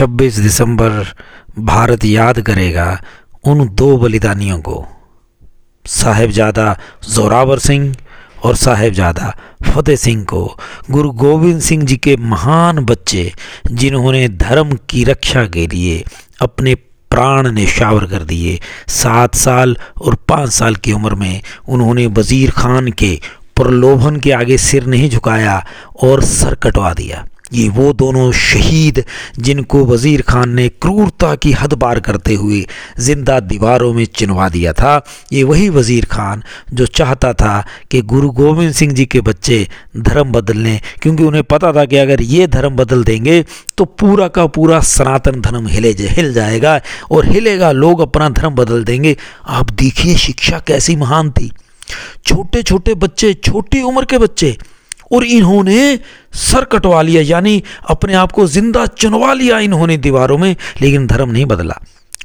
26 दिसंबर भारत याद करेगा उन दो बलिदानियों को। साहेबजादा जोरावर सिंह और साहेबजादा फतेह सिंह को। गुरु गोविंद सिंह जी के महान बच्चे, जिन्होंने धर्म की रक्षा के लिए अपने प्राण निशावर कर दिए। सात साल और पाँच साल की उम्र में उन्होंने वज़ीर खान के प्रलोभन के आगे सिर नहीं झुकाया और सर कटवा दिया। ये वो दोनों शहीद जिनको वज़ीर खान ने क्रूरता की हद पार करते हुए ज़िंदा दीवारों में चिनवा दिया था, ये वही वज़ीर खान जो चाहता था कि गुरु गोविंद सिंह जी के बच्चे धर्म बदल लें क्योंकि उन्हें पता था कि अगर ये धर्म बदल देंगे तो पूरा का पूरा सनातन धर्म हिले हिल जाएगा और हिलेगा, लोग अपना धर्म बदल देंगे। आप देखिए शिक्षा कैसी महान थी। छोटे छोटे बच्चे, छोटी उम्र के बच्चे और इन्होंने सर कटवा लिया, यानी अपने आप को ज़िंदा चुनवा लिया इन्होंने दीवारों में, लेकिन धर्म नहीं बदला।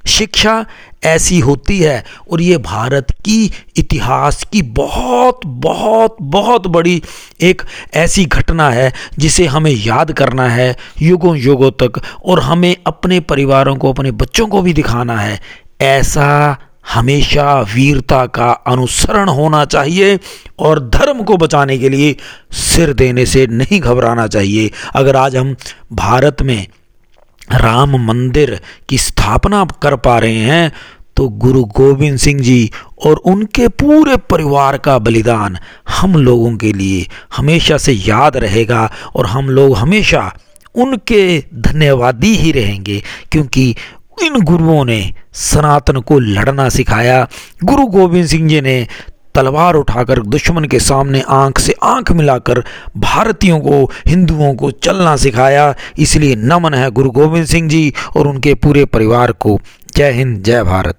शिक्षा ऐसी होती है, और ये भारत की इतिहास की बहुत बहुत बहुत बड़ी एक ऐसी घटना है, जिसे हमें याद करना है युगों युगों तक, और हमें अपने परिवारों को, अपने बच्चों को भी दिखाना है। ऐसा हमेशा वीरता का अनुसरण होना चाहिए और धर्म को बचाने के लिए सिर देने से नहीं घबराना चाहिए। अगर आज हम भारत में राम मंदिर की स्थापना कर पा रहे हैं तो गुरु गोविंद सिंह जी और उनके पूरे परिवार का बलिदान हम लोगों के लिए हमेशा से याद रहेगा और हम लोग हमेशा उनके धन्यवादी ही रहेंगे, क्योंकि इन गुरुओं ने सनातन को लड़ना सिखाया। गुरु गोविंद सिंह जी ने तलवार उठाकर दुश्मन के सामने आँख से आँख मिलाकर भारतीयों को, हिंदुओं को चलना सिखाया। इसलिए नमन है गुरु गोविंद सिंह जी और उनके पूरे परिवार को। जय हिंद, जय भारत।